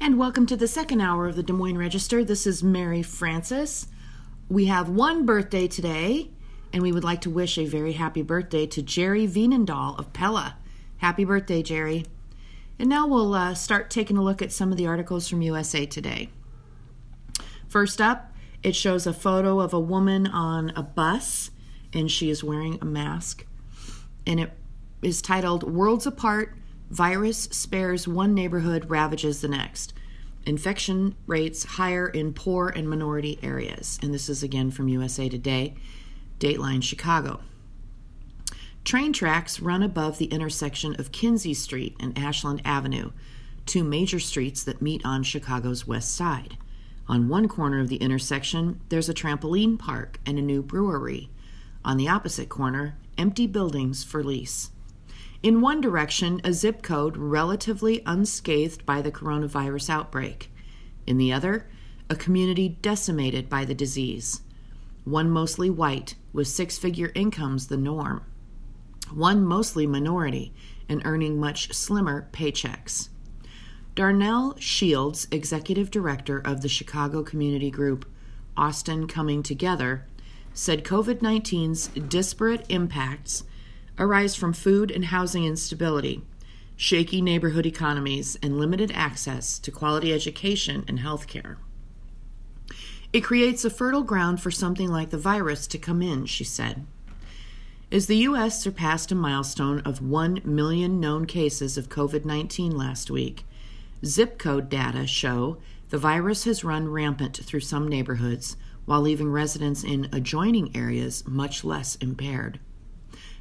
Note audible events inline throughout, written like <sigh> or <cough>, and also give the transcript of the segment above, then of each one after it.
And welcome to the second hour of the Des Moines Register. This is Mary Frances. We have one birthday today, and we would like to wish a very happy birthday to Jerry Veenendahl of Pella. Happy birthday, Jerry. And now we'll uh, start taking a look at some of the articles from USA Today. First up, it shows a photo of a woman on a bus, and she is wearing a mask. And it is titled Worlds Apart Virus Spares One Neighborhood, Ravages the Next. Infection rates higher in poor and minority areas. And this is again from USA Today, Dateline Chicago. Train tracks run above the intersection of Kinzie Street and Ashland Avenue, two major streets that meet on Chicago's west side. On one corner of the intersection, there's a trampoline park and a new brewery. On the opposite corner, empty buildings for lease. In one direction, a zip code relatively unscathed by the coronavirus outbreak. In the other, a community decimated by the disease. One mostly white, with six figure incomes the norm. One mostly minority and earning much slimmer paychecks. Darnell Shields, executive director of the Chicago community group Austin Coming Together, said COVID 19's disparate impacts arise from food and housing instability, shaky neighborhood economies, and limited access to quality education and health care. It creates a fertile ground for something like the virus to come in, she said. As the U.S. surpassed a milestone of 1 million known cases of COVID 19 last week, zip code data show the virus has run rampant through some neighborhoods while leaving residents in adjoining areas much less impaired.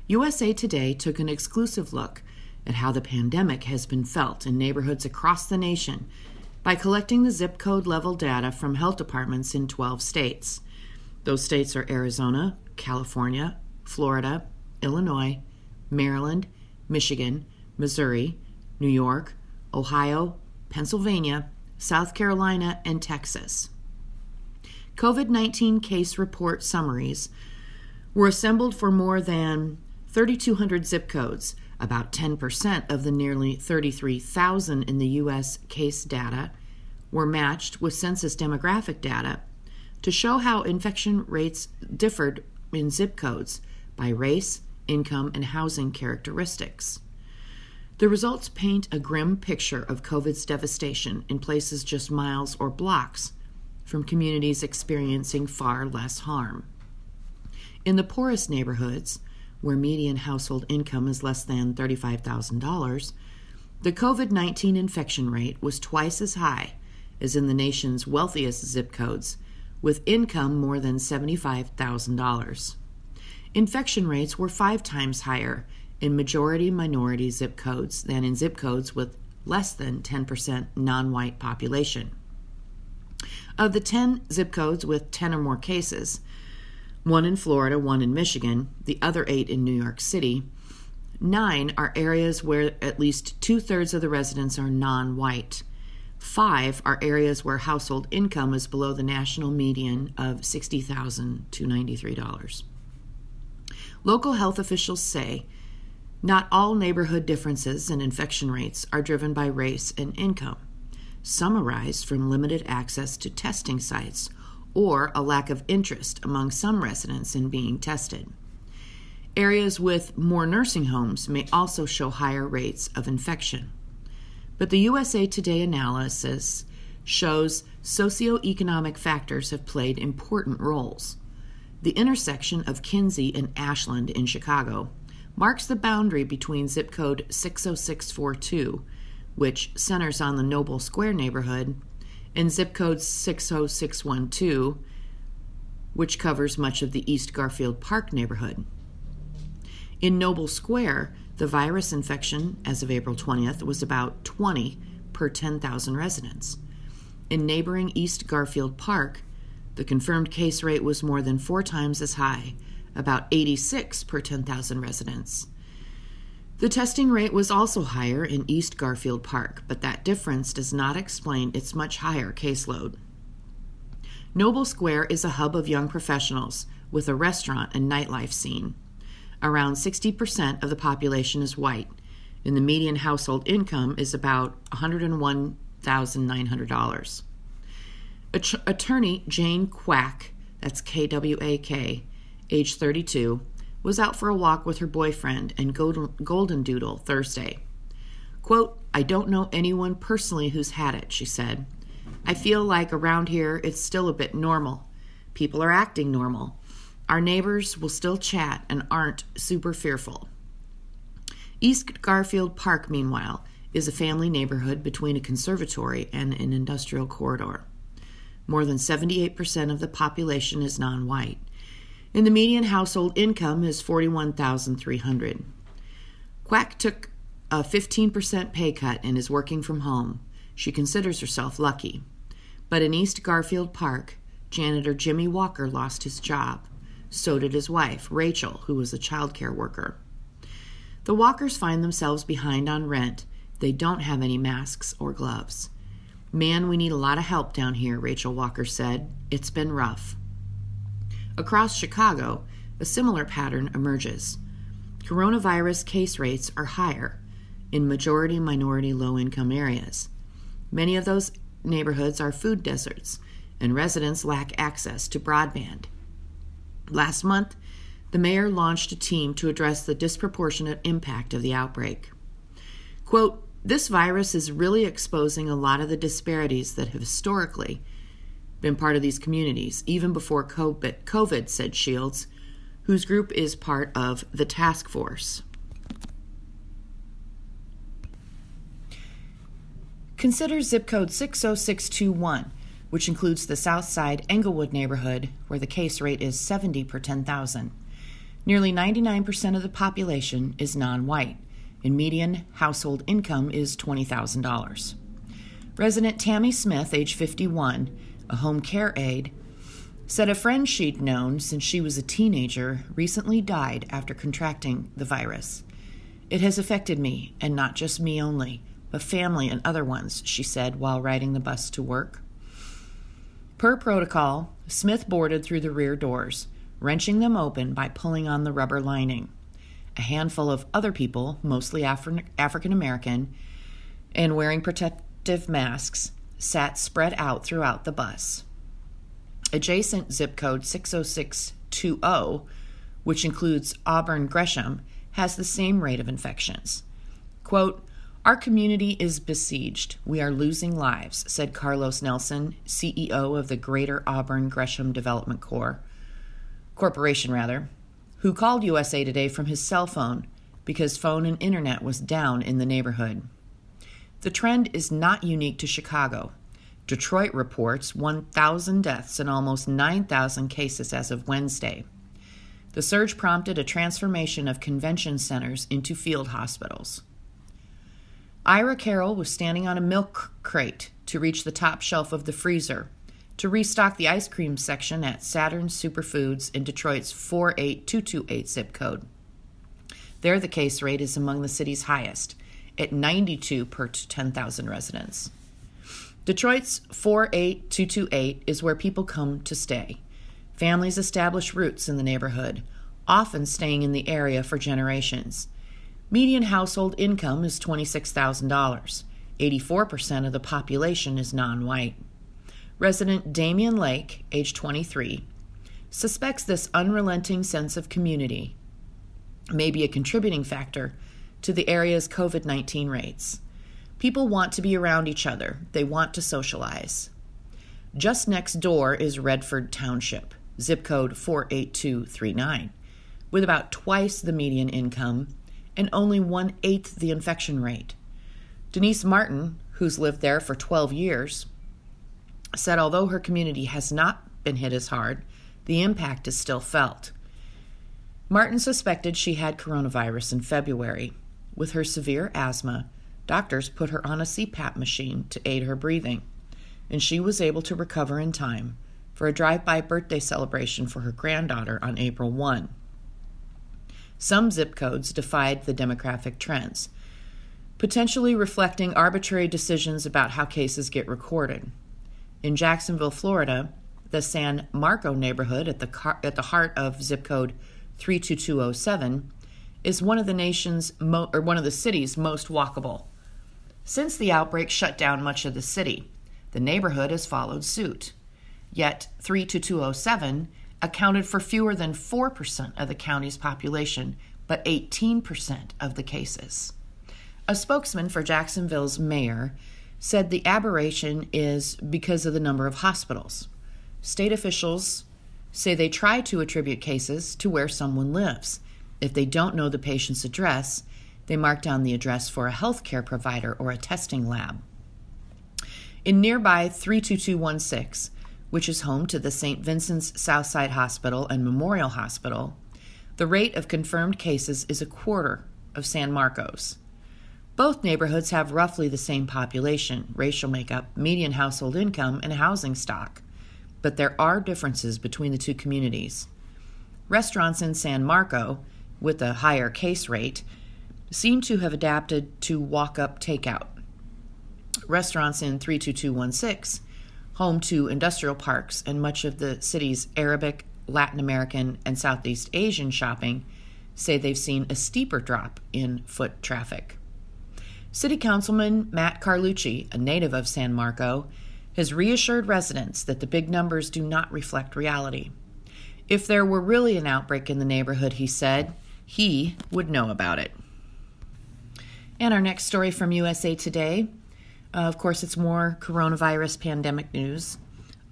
USA Today took an exclusive look at how the pandemic has been felt in neighborhoods across the nation by collecting the zip code level data from health departments in 12 states. Those states are Arizona, California, Florida, Illinois, Maryland, Michigan, Missouri, New York, Ohio, Pennsylvania, South Carolina, and Texas. COVID 19 case report summaries were assembled for more than 3,200 zip codes. About 10% of the nearly 33,000 in the U.S. case data were matched with census demographic data to show how infection rates differed in zip codes by race, income, and housing characteristics. The results paint a grim picture of COVID's devastation in places just miles or blocks from communities experiencing far less harm. In the poorest neighborhoods, where median household income is less than $35,000, the COVID 19 infection rate was twice as high as in the nation's wealthiest zip codes, with income more than $75,000. Infection rates were five times higher in majority minority zip codes than in zip codes with less than 10% non white population. Of the 10 zip codes with 10 or more cases, one in Florida, one in Michigan, the other eight in New York City. Nine are areas where at least two thirds of the residents are non white. Five are areas where household income is below the national median of $60,000 to $93. Local health officials say not all neighborhood differences in infection rates are driven by race and income. Some arise from limited access to testing sites or a lack of interest among some residents in being tested. Areas with more nursing homes may also show higher rates of infection. But the USA Today analysis shows socioeconomic factors have played important roles. The intersection of Kinzie and Ashland in Chicago marks the boundary between zip code 60642, which centers on the Noble Square neighborhood, and zip code 60612, which covers much of the East Garfield Park neighborhood. In Noble Square, the virus infection as of April 20th was about 20 per 10,000 residents. In neighboring East Garfield Park, the confirmed case rate was more than four times as high, about 86 per 10,000 residents. The testing rate was also higher in East Garfield Park, but that difference does not explain its much higher caseload. Noble Square is a hub of young professionals with a restaurant and nightlife scene. Around 60% of the population is white, and the median household income is about $101,000 $8,900. Att- attorney Jane Kwak, that's K W A K, age 32, was out for a walk with her boyfriend and Golden Doodle Thursday. Quote, I don't know anyone personally who's had it, she said. I feel like around here it's still a bit normal. People are acting normal. Our neighbors will still chat and aren't super fearful. East Garfield Park, meanwhile, is a family neighborhood between a conservatory and an industrial corridor. More than 78% of the population is non white, and the median household income is 41300 Kwak took a 15% pay cut and is working from home. She considers herself lucky. But in East Garfield Park, janitor Jimmy Walker lost his job. So did his wife, Rachel, who was a child care worker. The Walkers find themselves behind on rent. They don't have any masks or gloves. Man, we need a lot of help down here, Rachel Walker said. It's been rough. Across Chicago, a similar pattern emerges. Coronavirus case rates are higher in majority minority low income areas. Many of those neighborhoods are food deserts, and residents lack access to broadband. Last month, the mayor launched a team to address the disproportionate impact of the outbreak. Quote, this virus is really exposing a lot of the disparities that have historically been part of these communities, even before COVID, said Shields, whose group is part of the task force. Consider zip code 60621 which includes the Southside Englewood neighborhood, where the case rate is 70 per 10,000. Nearly 99% of the population is non white, and median household income is $20,000. Resident Tammy Smith, age 51, a home care aide, said a friend she'd known since she was a teenager recently died after contracting the virus. It has affected me, and not just me only, but family and other ones, she said while riding the bus to work. Per protocol, Smith boarded through the rear doors, wrenching them open by pulling on the rubber lining. A handful of other people, mostly Afri- African American, and wearing protective masks, sat spread out throughout the bus. Adjacent zip code 60620, which includes Auburn Gresham, has the same rate of infections. Quote, our community is besieged. We are losing lives, said Carlos Nelson, CEO of the Greater Auburn Gresham Development Corps, Corporation, rather, who called USA Today from his cell phone because phone and internet was down in the neighborhood. The trend is not unique to Chicago. Detroit reports 1,000 deaths and almost 9,000 cases as of Wednesday. The surge prompted a transformation of convention centers into field hospitals. Ira Carroll was standing on a milk crate to reach the top shelf of the freezer to restock the ice cream section at Saturn Superfoods in Detroit's 48228 zip code. There, the case rate is among the city's highest, at 92 per 10,000 residents. Detroit's 48228 is where people come to stay. Families establish roots in the neighborhood, often staying in the area for generations. Median household income is $26,000. 84% of the population is non white. Resident Damian Lake, age 23, suspects this unrelenting sense of community may be a contributing factor to the area's COVID 19 rates. People want to be around each other, they want to socialize. Just next door is Redford Township, zip code 48239, with about twice the median income and only one eighth the infection rate. Denise Martin, who's lived there for 12 years, said although her community has not been hit as hard, the impact is still felt. Martin suspected she had coronavirus in February. With her severe asthma, doctors put her on a CPAP machine to aid her breathing, and she was able to recover in time for a drive by birthday celebration for her granddaughter on April 1. Some zip codes defied the demographic trends, potentially reflecting arbitrary decisions about how cases get recorded. In Jacksonville, Florida, the San Marco neighborhood at the, car- at the heart of zip code 32207 is one of the nation's mo- or one of the city's most walkable. Since the outbreak shut down much of the city, the neighborhood has followed suit. Yet 32207 accounted for fewer than 4% of the county's population, but 18% of the cases. A spokesman for Jacksonville's mayor said the aberration is because of the number of hospitals. State officials say they try to attribute cases to where someone lives. If they don't know the patient's address, they mark down the address for a healthcare provider or a testing lab. In nearby 32216, which is home to the St. Vincent's Southside Hospital and Memorial Hospital, the rate of confirmed cases is a quarter of San Marco's. Both neighborhoods have roughly the same population, racial makeup, median household income, and housing stock, but there are differences between the two communities. Restaurants in San Marco, with a higher case rate, seem to have adapted to walk up takeout. Restaurants in 32216 home to industrial parks and much of the city's Arabic, Latin American, and Southeast Asian shopping, say they've seen a steeper drop in foot traffic. City Councilman Matt Carlucci, a native of San Marco, has reassured residents that the big numbers do not reflect reality. If there were really an outbreak in the neighborhood, he said, he would know about it. And our next story from USA Today uh, of course, it's more coronavirus pandemic news.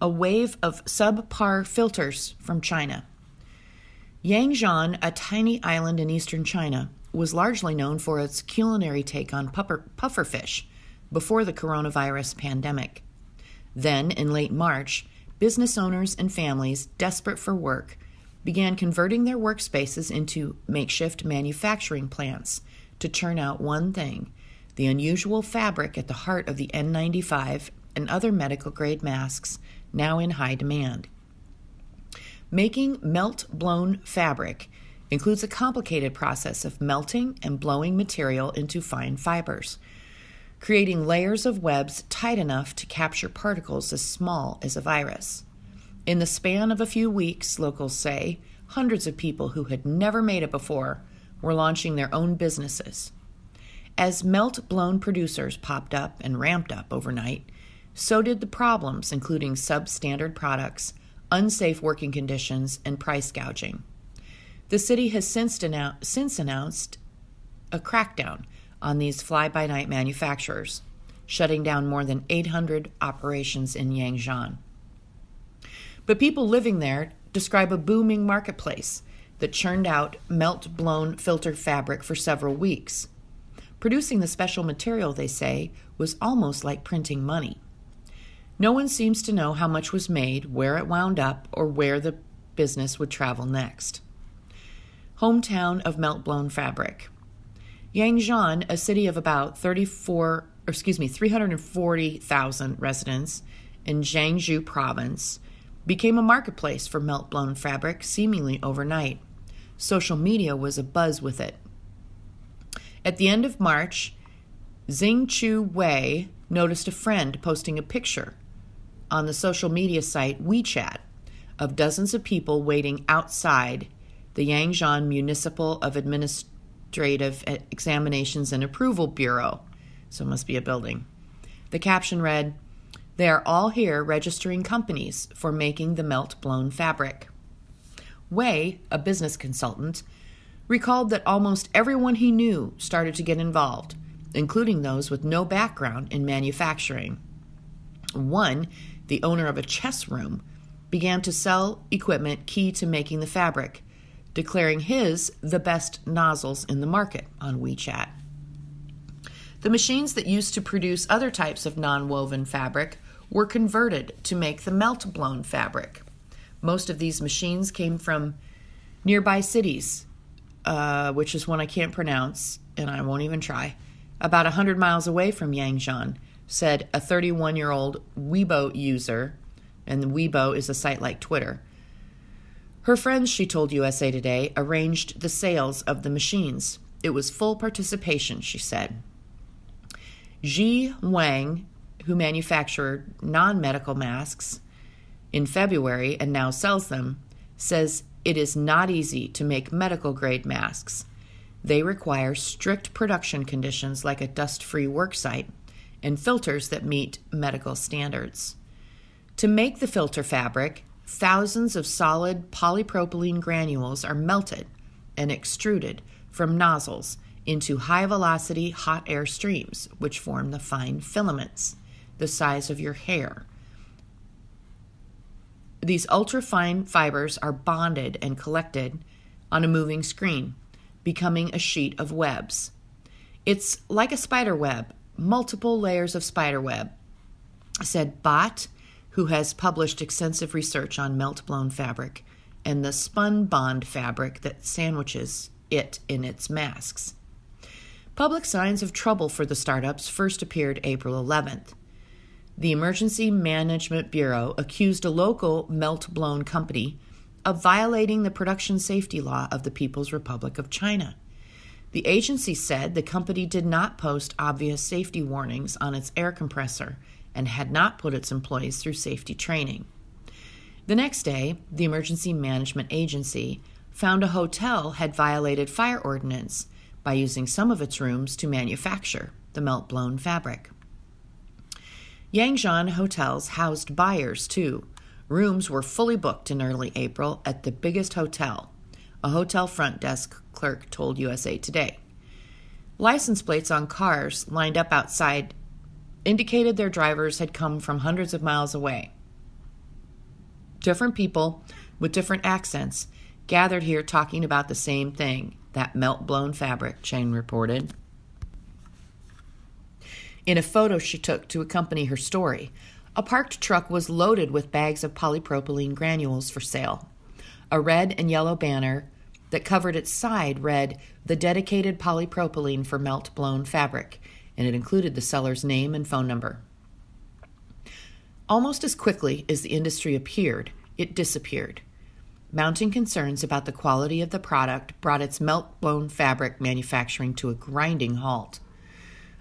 A wave of subpar filters from China. Yangzhan, a tiny island in eastern China, was largely known for its culinary take on puffer, pufferfish before the coronavirus pandemic. Then, in late March, business owners and families desperate for work began converting their workspaces into makeshift manufacturing plants to churn out one thing the unusual fabric at the heart of the N95 and other medical grade masks now in high demand. Making melt blown fabric includes a complicated process of melting and blowing material into fine fibers, creating layers of webs tight enough to capture particles as small as a virus. In the span of a few weeks, locals say, hundreds of people who had never made it before were launching their own businesses. As melt blown producers popped up and ramped up overnight, so did the problems, including substandard products, unsafe working conditions, and price gouging. The city has since, denou- since announced a crackdown on these fly by night manufacturers, shutting down more than 800 operations in Yangzhan. But people living there describe a booming marketplace that churned out melt blown filter fabric for several weeks Producing the special material, they say, was almost like printing money. No one seems to know how much was made, where it wound up, or where the business would travel next. Hometown of melt-blown fabric. Yangzhan, a city of about 34, excuse me, 340,000 residents in Jiangsu province, became a marketplace for melt-blown fabric seemingly overnight. Social media was abuzz with it. At the end of March, Xing Chu Wei noticed a friend posting a picture on the social media site WeChat of dozens of people waiting outside the Yangzhan Municipal of Administrative Examinations and Approval Bureau. So it must be a building. The caption read, They are all here registering companies for making the melt blown fabric. Wei, a business consultant, recalled that almost everyone he knew started to get involved, including those with no background in manufacturing. One, the owner of a chess room, began to sell equipment key to making the fabric, declaring his the best nozzles in the market on WeChat. The machines that used to produce other types of non woven fabric were converted to make the melt blown fabric. Most of these machines came from nearby cities uh, which is one I can't pronounce, and I won't even try, about 100 miles away from Yangzhan, said a 31 year old Weibo user, and Weibo is a site like Twitter. Her friends, she told USA Today, arranged the sales of the machines. It was full participation, she said. Ji Wang, who manufactured non medical masks in February and now sells them, says it is not easy to make medical grade masks. They require strict production conditions like a dust free worksite, and filters that meet medical standards. To make the filter fabric, thousands of solid polypropylene granules are melted and extruded from nozzles into high velocity hot air streams, which form the fine filaments, the size of your hair. These ultra-fine fibers are bonded and collected on a moving screen, becoming a sheet of webs. It's like a spider web, multiple layers of spider web, said Bhat, who has published extensive research on melt blown fabric and the spun bond fabric that sandwiches it in its masks. Public signs of trouble for the startups first appeared April 11th. The Emergency Management Bureau accused a local melt blown company of violating the production safety law of the People's Republic of China. The agency said the company did not post obvious safety warnings on its air compressor and had not put its employees through safety training. The next day, the Emergency Management Agency found a hotel had violated fire ordinance by using some of its rooms to manufacture the melt blown fabric. Yangjian hotels housed buyers too. Rooms were fully booked in early April at the biggest hotel, a hotel front desk clerk told USA Today. License plates on cars lined up outside indicated their drivers had come from hundreds of miles away. Different people with different accents gathered here talking about the same thing that melt blown fabric, Chang reported. In a photo she took to accompany her story, a parked truck was loaded with bags of polypropylene granules for sale. A red and yellow banner that covered its side read, The Dedicated Polypropylene for Melt Blown Fabric, and it included the seller's name and phone number. Almost as quickly as the industry appeared, it disappeared. Mounting concerns about the quality of the product brought its melt blown fabric manufacturing to a grinding halt.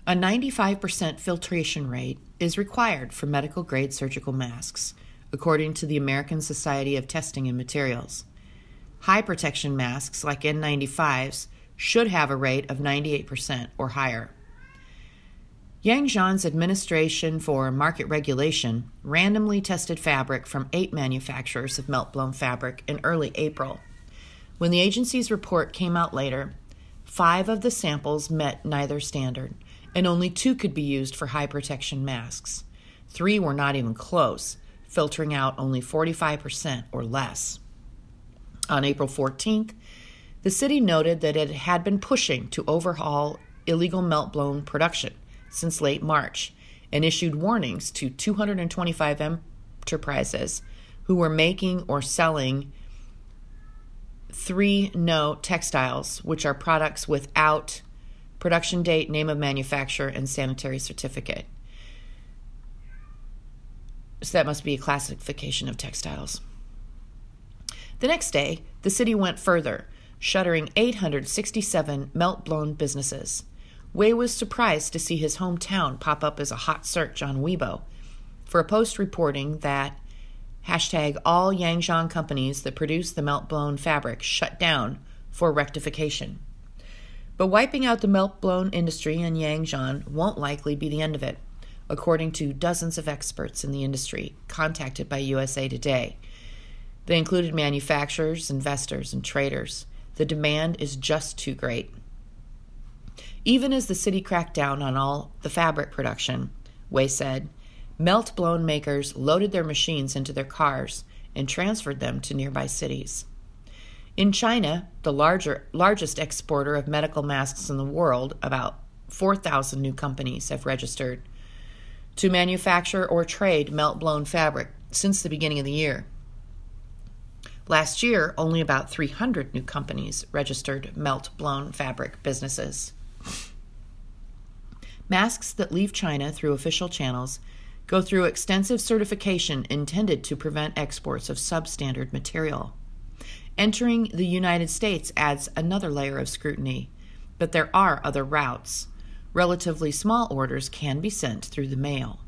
A 95% filtration rate is required for medical grade surgical masks, according to the American Society of Testing and Materials. High protection masks, like N95s, should have a rate of 98% or higher. Yangjian's Administration for Market Regulation randomly tested fabric from eight manufacturers of melt blown fabric in early April. When the agency's report came out later, five of the samples met neither standard, and only two could be used for high protection masks. Three were not even close, filtering out only 45% or less. On April 14th, the city noted that it had been pushing to overhaul illegal melt blown production since late March and issued warnings to 225 enterprises who were making or selling 3 no textiles, which are products without production date, name of manufacturer, and sanitary certificate. So that must be a classification of textiles. The next day, the city went further, shuttering 867 melt blown businesses. Wei was surprised to see his hometown pop up as a hot search on Weibo for a post reporting that hashtag all Yangjian companies that produce the melt blown fabric shut down for rectification. But wiping out the melt blown industry in Yangjian won't likely be the end of it, according to dozens of experts in the industry contacted by USA Today. They included manufacturers, investors, and traders. The demand is just too great. Even as the city cracked down on all the fabric production, Wei said, melt blown makers loaded their machines into their cars and transferred them to nearby cities. In China, the larger, largest exporter of medical masks in the world, about 4,000 new companies have registered to manufacture or trade melt blown fabric since the beginning of the year. Last year, only about 300 new companies registered melt blown fabric businesses. Masks that leave China through official channels go through extensive certification intended to prevent exports of substandard material. Entering the United States adds another layer of scrutiny, but there are other routes. Relatively small orders can be sent through the mail.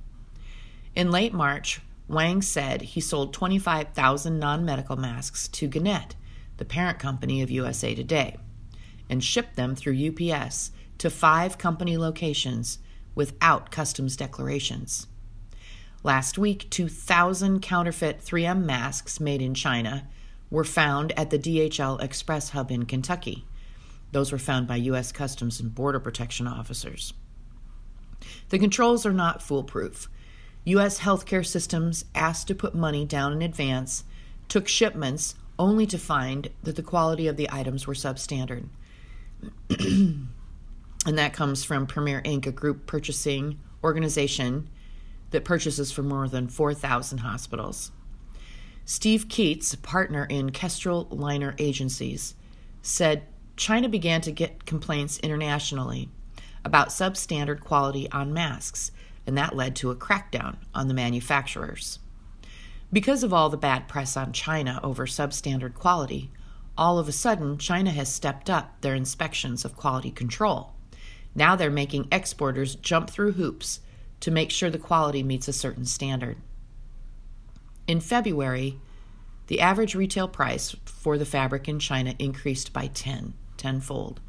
In late March, Wang said he sold 25,000 non medical masks to Gannett, the parent company of USA Today, and shipped them through UPS to five company locations without customs declarations. Last week, 2,000 counterfeit 3M masks made in China were found at the DHL Express hub in Kentucky. Those were found by U.S. Customs and Border Protection officers. The controls are not foolproof. U.S. healthcare systems asked to put money down in advance, took shipments only to find that the quality of the items were substandard. <clears throat> and that comes from Premier Inc., a group purchasing organization that purchases for more than 4,000 hospitals. Steve Keats, a partner in Kestrel Liner Agencies, said China began to get complaints internationally about substandard quality on masks, and that led to a crackdown on the manufacturers. Because of all the bad press on China over substandard quality, all of a sudden China has stepped up their inspections of quality control. Now they're making exporters jump through hoops to make sure the quality meets a certain standard. In February, the average retail price for the fabric in China increased by 10, tenfold,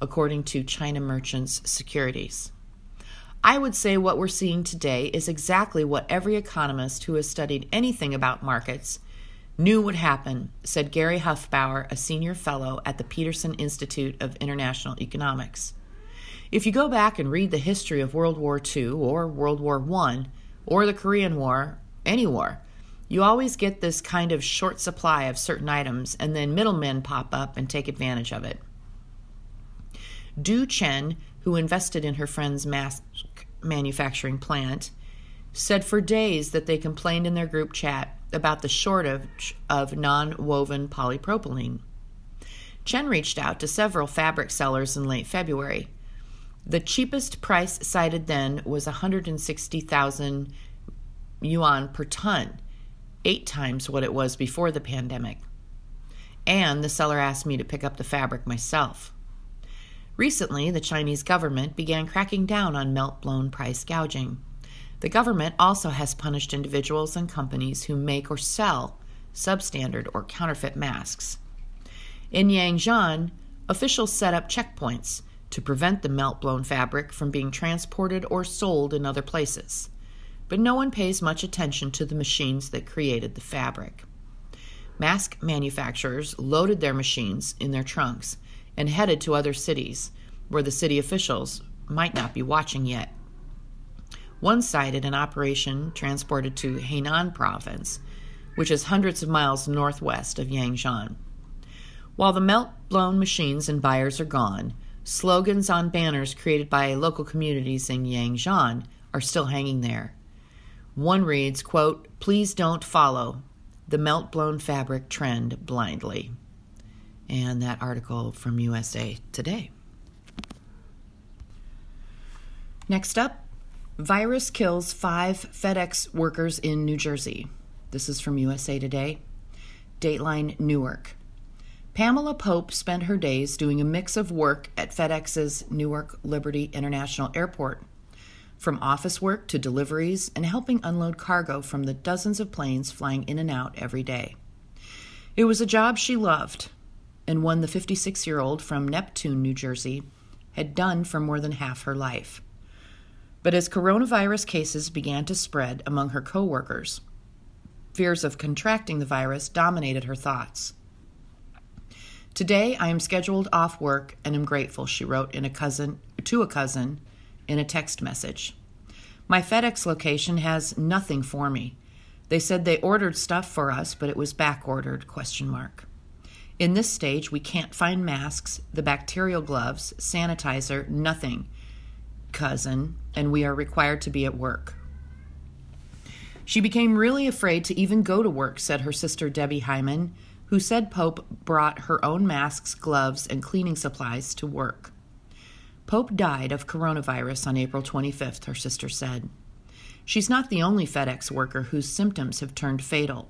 according to China Merchants Securities. I would say what we're seeing today is exactly what every economist who has studied anything about markets knew would happen, said Gary Hufbauer, a senior fellow at the Peterson Institute of International Economics. If you go back and read the history of World War II or World War I or the Korean War, any war, you always get this kind of short supply of certain items, and then middlemen pop up and take advantage of it. Du Chen, who invested in her friend's mask manufacturing plant, said for days that they complained in their group chat about the shortage of non woven polypropylene. Chen reached out to several fabric sellers in late February. The cheapest price cited then was 160,000 yuan per ton, eight times what it was before the pandemic. And the seller asked me to pick up the fabric myself. Recently, the Chinese government began cracking down on melt blown price gouging. The government also has punished individuals and companies who make or sell substandard or counterfeit masks. In Yangzhan, officials set up checkpoints to prevent the melt blown fabric from being transported or sold in other places. But no one pays much attention to the machines that created the fabric. Mask manufacturers loaded their machines in their trunks and headed to other cities where the city officials might not be watching yet. One cited an operation transported to Henan province, which is hundreds of miles northwest of Yangzhan. While the melt blown machines and buyers are gone, Slogans on banners created by local communities in Yangzhan are still hanging there. One reads, quote, Please don't follow the melt blown fabric trend blindly. And that article from USA Today. Next up, virus kills five FedEx workers in New Jersey. This is from USA Today. Dateline Newark. Pamela Pope spent her days doing a mix of work at FedEx's Newark Liberty International Airport, from office work to deliveries and helping unload cargo from the dozens of planes flying in and out every day. It was a job she loved, and one the 56 year old from Neptune, New Jersey, had done for more than half her life. But as coronavirus cases began to spread among her coworkers, fears of contracting the virus dominated her thoughts. Today I am scheduled off work and am grateful, she wrote in a cousin to a cousin in a text message. My FedEx location has nothing for me. They said they ordered stuff for us, but it was back ordered question mark. In this stage, we can't find masks, the bacterial gloves, sanitizer, nothing, cousin, and we are required to be at work. She became really afraid to even go to work, said her sister Debbie Hyman, who said Pope brought her own masks, gloves, and cleaning supplies to work. Pope died of coronavirus on April 25th, her sister said. She's not the only FedEx worker whose symptoms have turned fatal.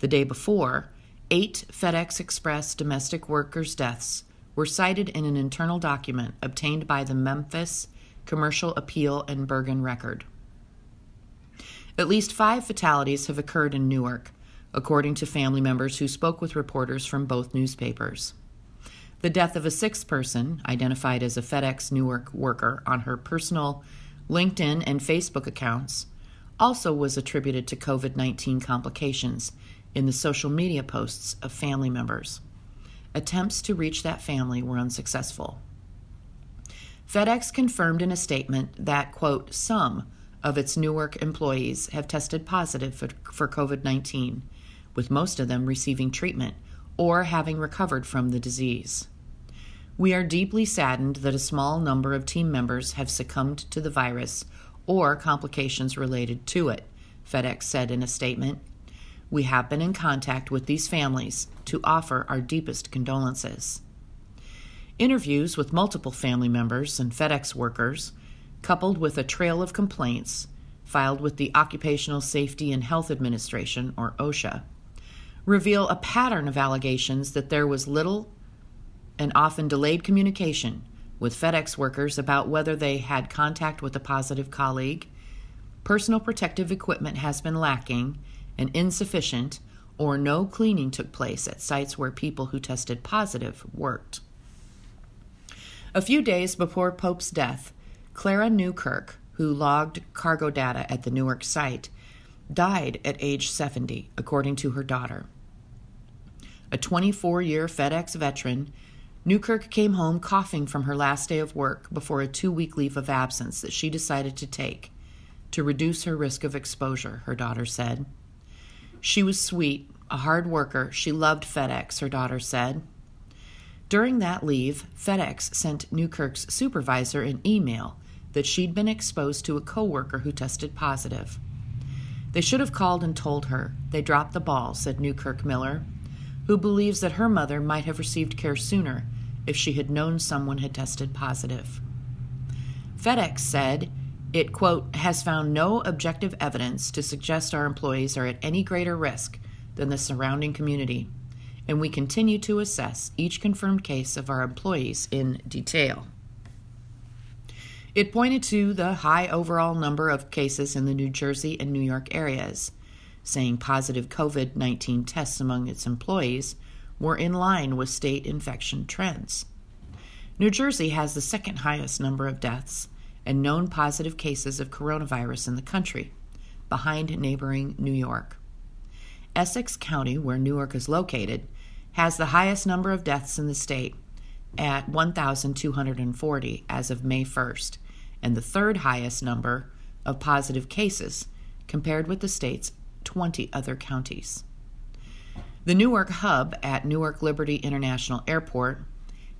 The day before, eight FedEx Express domestic workers' deaths were cited in an internal document obtained by the Memphis Commercial Appeal and Bergen Record. At least five fatalities have occurred in Newark, according to family members who spoke with reporters from both newspapers. The death of a sixth person, identified as a FedEx Newark worker on her personal LinkedIn, and Facebook accounts also was attributed to COVID 19 complications in the social media posts of family members. Attempts to reach that family were unsuccessful. FedEx confirmed in a statement that, quote, some of its Newark employees have tested positive for, for COVID 19, with most of them receiving treatment or having recovered from the disease. We are deeply saddened that a small number of team members have succumbed to the virus or complications related to it, FedEx said in a statement. We have been in contact with these families to offer our deepest condolences. Interviews with multiple family members and FedEx workers, coupled with a trail of complaints filed with the Occupational Safety and Health Administration, or OSHA, reveal a pattern of allegations that there was little and often delayed communication with FedEx workers about whether they had contact with a positive colleague, personal protective equipment has been lacking and insufficient, or no cleaning took place at sites where people who tested positive worked. A few days before Pope's death, Clara Newkirk, who logged cargo data at the Newark site, died at age 70, according to her daughter. A 24 year FedEx veteran, Newkirk came home coughing from her last day of work before a two week leave of absence that she decided to take to reduce her risk of exposure, her daughter said. She was sweet, a hard worker. She loved FedEx, her daughter said. During that leave, FedEx sent Newkirk's supervisor an email that she'd been exposed to a coworker who tested positive. They should have called and told her. They dropped the ball, said Newkirk Miller, who believes that her mother might have received care sooner if she had known someone had tested positive. FedEx said it, quote, has found no objective evidence to suggest our employees are at any greater risk than the surrounding community and we continue to assess each confirmed case of our employees in detail. It pointed to the high overall number of cases in the New Jersey and New York areas, saying positive COVID 19 tests among its employees were in line with state infection trends. New Jersey has the second highest number of deaths and known positive cases of coronavirus in the country, behind neighboring New York. Essex County, where Newark is located, has the highest number of deaths in the state at 1,240 as of May 1st, and the third highest number of positive cases compared with the state's 20 other counties. The Newark hub at Newark Liberty International Airport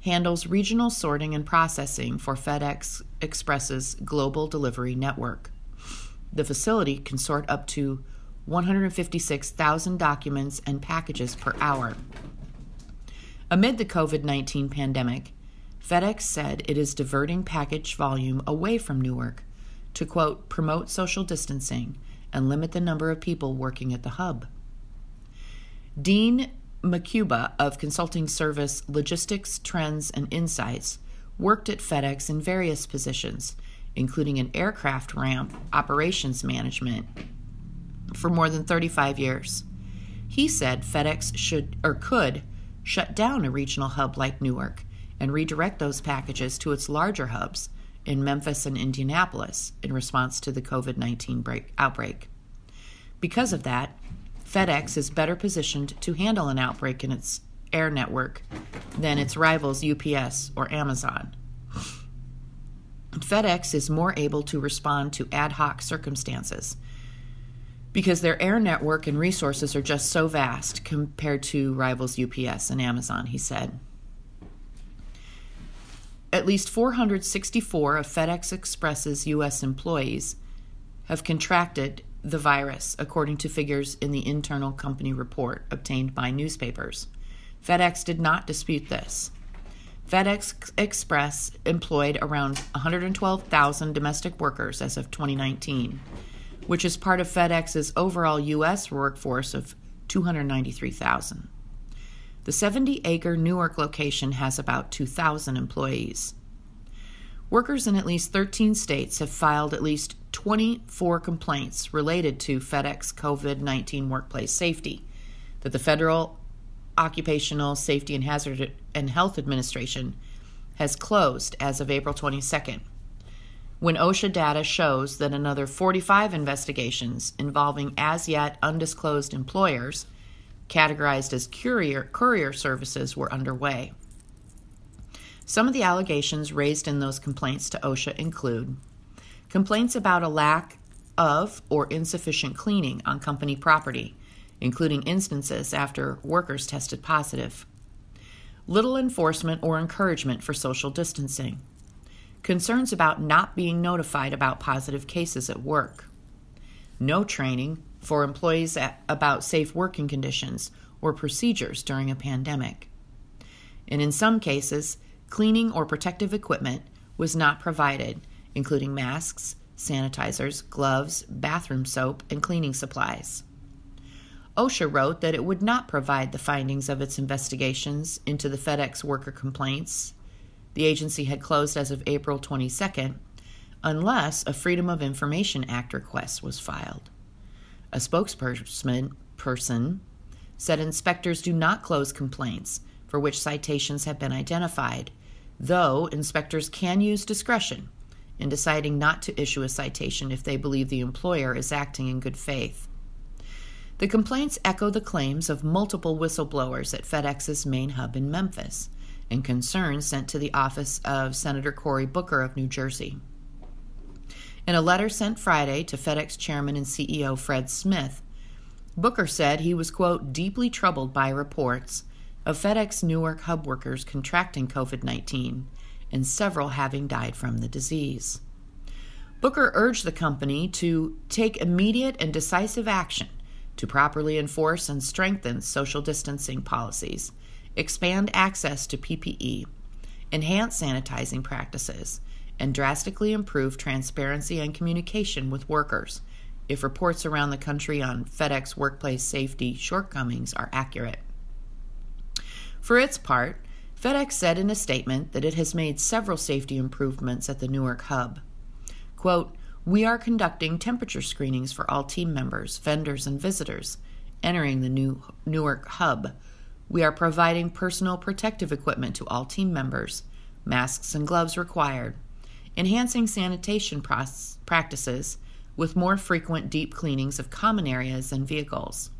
handles regional sorting and processing for FedEx Express's global delivery network. The facility can sort up to 156,000 documents and packages per hour. Amid the COVID 19 pandemic, FedEx said it is diverting package volume away from Newark to, quote, promote social distancing and limit the number of people working at the hub. Dean Maciuba of consulting service Logistics Trends and Insights worked at FedEx in various positions, including an aircraft ramp operations management, for more than 35 years. He said FedEx should or could shut down a regional hub like Newark and redirect those packages to its larger hubs in Memphis and Indianapolis in response to the COVID 19 outbreak. Because of that, FedEx is better positioned to handle an outbreak in its air network than its rivals UPS or Amazon. FedEx is more able to respond to ad hoc circumstances because their air network and resources are just so vast compared to rivals UPS and Amazon, he said. At least 464 of FedEx Express's U.S. employees have contracted the virus, according to figures in the internal company report obtained by newspapers. FedEx did not dispute this. FedEx Express employed around 112,000 domestic workers as of 2019 which is part of FedEx's overall U.S. workforce of 293,000. The 70 acre Newark location has about 2,000 employees. Workers in at least 13 states have filed at least 24 complaints related to FedEx COVID 19 workplace safety that the Federal Occupational Safety and Hazard and Health Administration has closed as of April 22nd. when OSHA data shows that another 45 investigations involving as yet undisclosed employers, categorized as courier, courier services, were underway. Some of the allegations raised in those complaints to OSHA include complaints about a lack of or insufficient cleaning on company property, including instances after workers tested positive, little enforcement or encouragement for social distancing concerns about not being notified about positive cases at work, no training for employees about safe working conditions or procedures during a pandemic. And in some cases, cleaning or protective equipment was not provided, including masks, sanitizers, gloves, bathroom soap, and cleaning supplies. OSHA wrote that it would not provide the findings of its investigations into the FedEx worker complaints the agency had closed as of April 22nd, unless a Freedom of Information Act request was filed. A spokesperson person said inspectors do not close complaints for which citations have been identified, though inspectors can use discretion in deciding not to issue a citation if they believe the employer is acting in good faith. The complaints echo the claims of multiple whistleblowers at FedEx's main hub in Memphis and concerns sent to the office of Senator Cory Booker of New Jersey. In a letter sent Friday to FedEx chairman and CEO Fred Smith, Booker said he was, quote, deeply troubled by reports of FedEx Newark hub workers contracting COVID 19 and several having died from the disease. Booker urged the company to take immediate and decisive action to properly enforce and strengthen social distancing policies expand access to PPE, enhance sanitizing practices, and drastically improve transparency and communication with workers if reports around the country on FedEx workplace safety shortcomings are accurate. For its part, FedEx said in a statement that it has made several safety improvements at the Newark hub. Quote, we are conducting temperature screenings for all team members, vendors, and visitors entering the new Newark hub we are providing personal protective equipment to all team members, masks and gloves required, enhancing sanitation practices with more frequent deep cleanings of common areas and vehicles.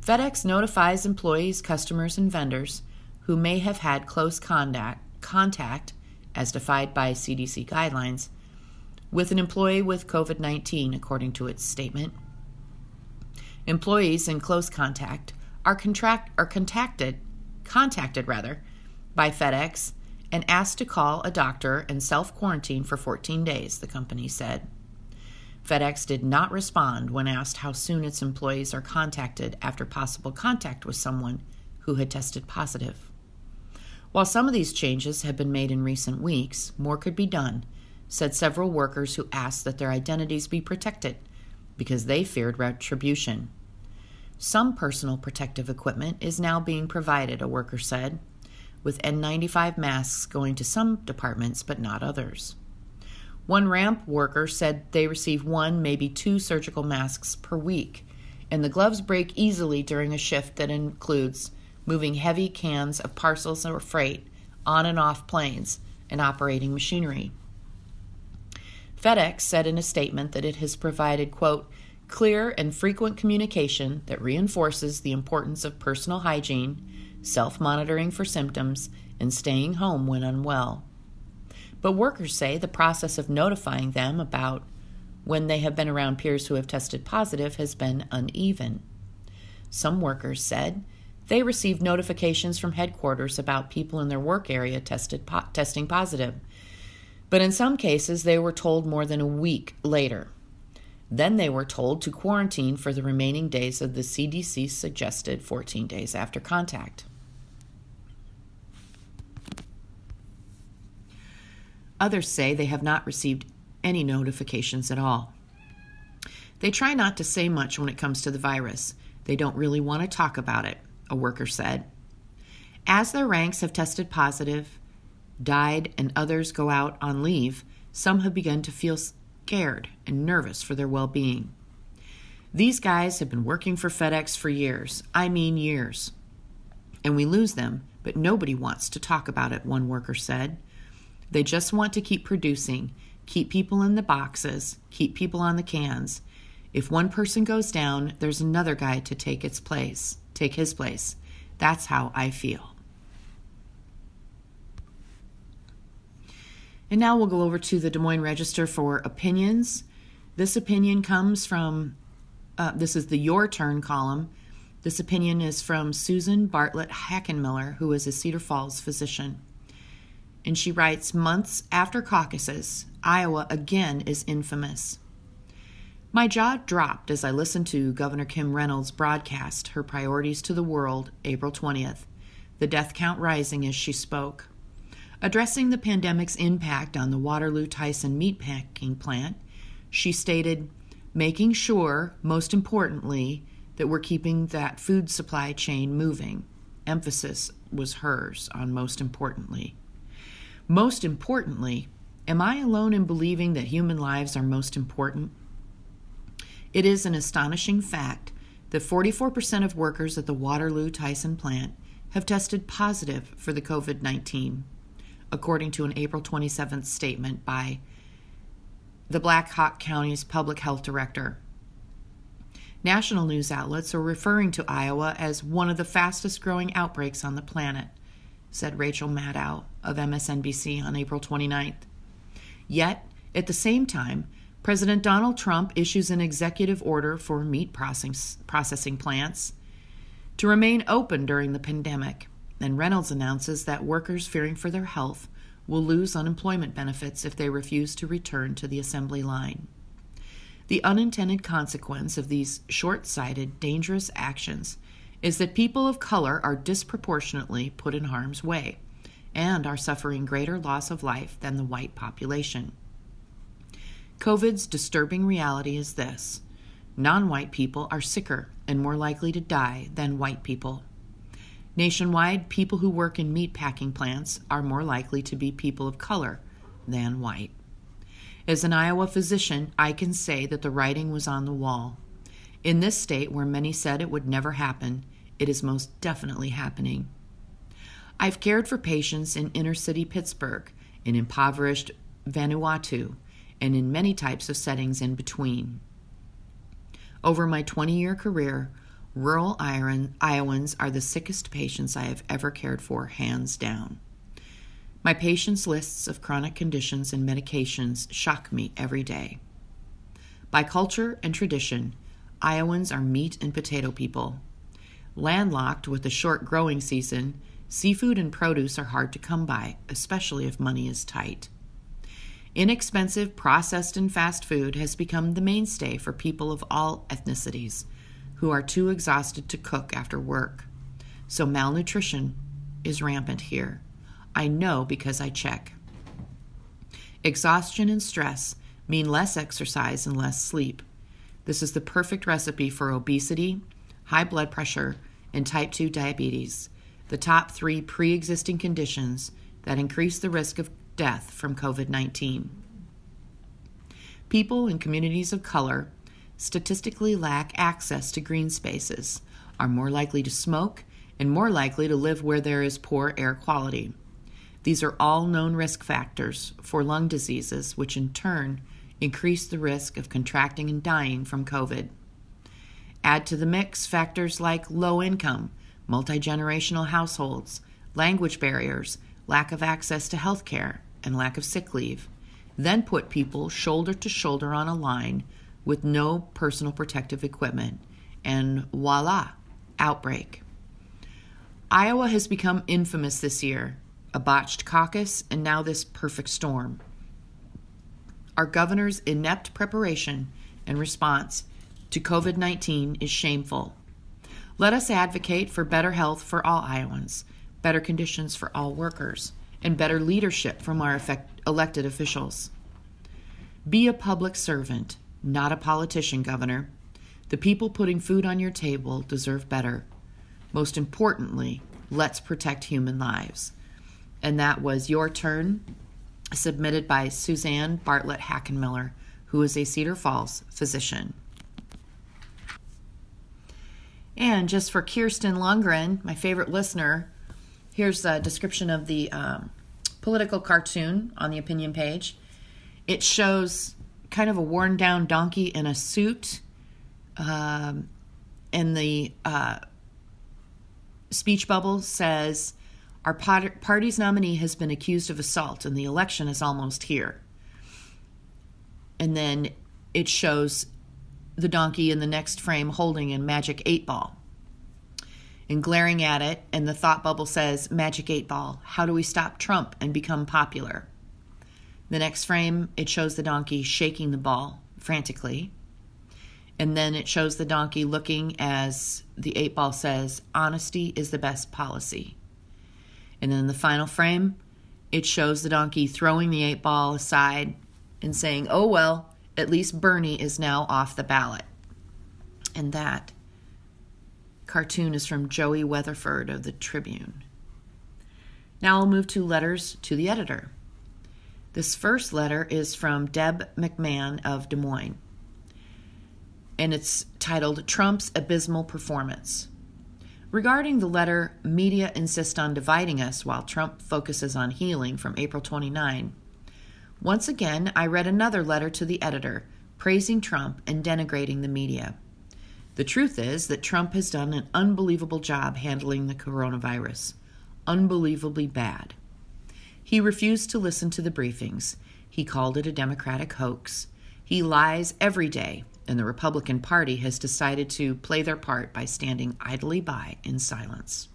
FedEx notifies employees, customers, and vendors who may have had close contact, contact as defined by CDC guidelines, with an employee with COVID 19, according to its statement. Employees in close contact are contract are contacted contacted rather by FedEx and asked to call a doctor and self quarantine for 14 days, the company said. FedEx did not respond when asked how soon its employees are contacted after possible contact with someone who had tested positive. While some of these changes have been made in recent weeks, more could be done, said several workers who asked that their identities be protected because they feared retribution. Some personal protective equipment is now being provided, a worker said, with N95 masks going to some departments but not others. One ramp worker said they receive one, maybe two surgical masks per week, and the gloves break easily during a shift that includes moving heavy cans of parcels or freight on and off planes and operating machinery. FedEx said in a statement that it has provided, quote, clear and frequent communication that reinforces the importance of personal hygiene, self monitoring for symptoms, and staying home when unwell. But workers say the process of notifying them about when they have been around peers who have tested positive has been uneven. Some workers said they received notifications from headquarters about people in their work area tested po- testing positive, but in some cases they were told more than a week later. Then they were told to quarantine for the remaining days of the CDC suggested 14 days after contact. Others say they have not received any notifications at all. They try not to say much when it comes to the virus. They don't really want to talk about it, a worker said. As their ranks have tested positive, died, and others go out on leave, some have begun to feel scared and nervous for their well being. These guys have been working for FedEx for years. I mean, years. And we lose them, but nobody wants to talk about it, one worker said. They just want to keep producing, Keep people in the boxes, keep people on the cans. If one person goes down, there's another guy to take its place, take his place. That's how I feel. And now we'll go over to the Des Moines Register for opinions. This opinion comes from, uh, this is the Your Turn column. This opinion is from Susan Bartlett Hackenmiller, who is a Cedar Falls physician. And she writes Months after caucuses, Iowa again is infamous. My jaw dropped as I listened to Governor Kim Reynolds broadcast her priorities to the world April 20th, the death count rising as she spoke. Addressing the pandemic's impact on the Waterloo Tyson meatpacking plant, she stated, making sure, most importantly, that we're keeping that food supply chain moving. Emphasis was hers on most importantly. Most importantly, am I alone in believing that human lives are most important? It is an astonishing fact that 44% of workers at the Waterloo Tyson plant have tested positive for the COVID 19, according to an April 27th statement by the Black Hawk County's public health director. National news outlets are referring to Iowa as one of the fastest growing outbreaks on the planet, said Rachel Maddow of MSNBC on April 29th. Yet, at the same time, President Donald Trump issues an executive order for meat processing plants to remain open during the pandemic, and Reynolds announces that workers fearing for their health will lose unemployment benefits if they refuse to return to the assembly line. The unintended consequence of these short sighted, dangerous actions is that people of color are disproportionately put in harm's way and are suffering greater loss of life than the white population. COVID's disturbing reality is this non white people are sicker and more likely to die than white people. Nationwide, people who work in meat packing plants are more likely to be people of color than white. As an Iowa physician, I can say that the writing was on the wall. In this state, where many said it would never happen, it is most definitely happening. I've cared for patients in inner city Pittsburgh, in impoverished Vanuatu, and in many types of settings in between. Over my 20 year career, rural Iowans are the sickest patients I have ever cared for, hands down. My patients' lists of chronic conditions and medications shock me every day. By culture and tradition, Iowans are meat and potato people. Landlocked with a short growing season, seafood and produce are hard to come by, especially if money is tight. Inexpensive processed and fast food has become the mainstay for people of all ethnicities who are too exhausted to cook after work. So malnutrition is rampant here. I know because I check. Exhaustion and stress mean less exercise and less sleep. This is the perfect recipe for obesity, high blood pressure, and type 2 diabetes, the top three pre existing conditions that increase the risk of death from COVID 19. People in communities of color statistically lack access to green spaces, are more likely to smoke, and more likely to live where there is poor air quality. These are all known risk factors for lung diseases, which in turn increase the risk of contracting and dying from COVID. Add to the mix factors like low income, multi generational households, language barriers, lack of access to health care, and lack of sick leave. Then put people shoulder to shoulder on a line with no personal protective equipment, and voila, outbreak. Iowa has become infamous this year a botched caucus, and now this perfect storm. Our governor's inept preparation and response to COVID 19 is shameful. Let us advocate for better health for all Iowans, better conditions for all workers and better leadership from our effect- elected officials. Be a public servant, not a politician, Governor. The people putting food on your table deserve better. Most importantly, let's protect human lives. And that was your turn, submitted by Suzanne Bartlett Hackenmiller, who is a Cedar Falls physician. And just for Kirsten Lundgren, my favorite listener, Here's a description of the um, political cartoon on the opinion page. It shows kind of a worn down donkey in a suit. Um, and the uh, speech bubble says, Our party's nominee has been accused of assault, and the election is almost here. And then it shows the donkey in the next frame holding a magic eight ball and glaring at it, and the thought bubble says, Magic 8 Ball, how do we stop Trump and become popular? The next frame, it shows the donkey shaking the ball frantically. And then it shows the donkey looking as the 8 ball says, Honesty is the best policy. And then the final frame, it shows the donkey throwing the 8 ball aside and saying, Oh well, at least Bernie is now off the ballot. And that cartoon is from Joey Weatherford of the Tribune. Now I'll move to letters to the editor. This first letter is from Deb McMahon of Des Moines, and it's titled Trump's Abysmal Performance. Regarding the letter, Media insist on dividing us while Trump focuses on healing from April 29. Once again, I read another letter to the editor praising Trump and denigrating the media. The truth is that Trump has done an unbelievable job handling the coronavirus. Unbelievably bad. He refused to listen to the briefings. He called it a Democratic hoax. He lies every day, and the Republican Party has decided to play their part by standing idly by in silence.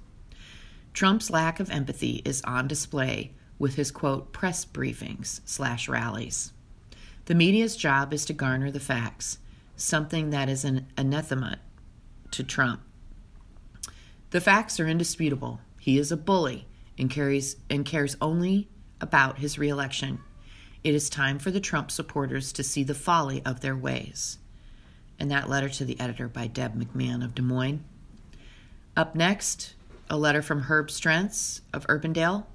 Trump's lack of empathy is on display with his quote press briefings slash rallies. The media's job is to garner the facts something that is an anathema to Trump. The facts are indisputable. He is a bully and carries and cares only about his reelection. It is time for the Trump supporters to see the folly of their ways. And that letter to the editor by Deb McMahon of Des Moines. Up next, a letter from Herb Strentz of Urbandale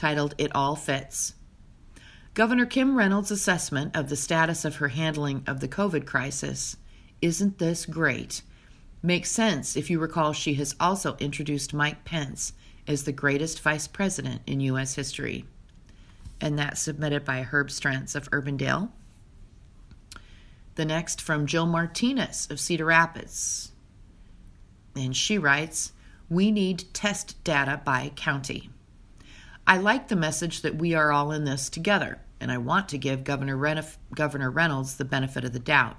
titled It All Fits. Governor Kim Reynolds' assessment of the status of her handling of the COVID crisis, isn't this great? Makes sense if you recall she has also introduced Mike Pence as the greatest vice president in U.S. history. And that's submitted by Herb Strentz of Urbandale. The next from Jill Martinez of Cedar Rapids. And she writes We need test data by county. I like the message that we are all in this together, and I want to give Governor, Renf- Governor Reynolds the benefit of the doubt.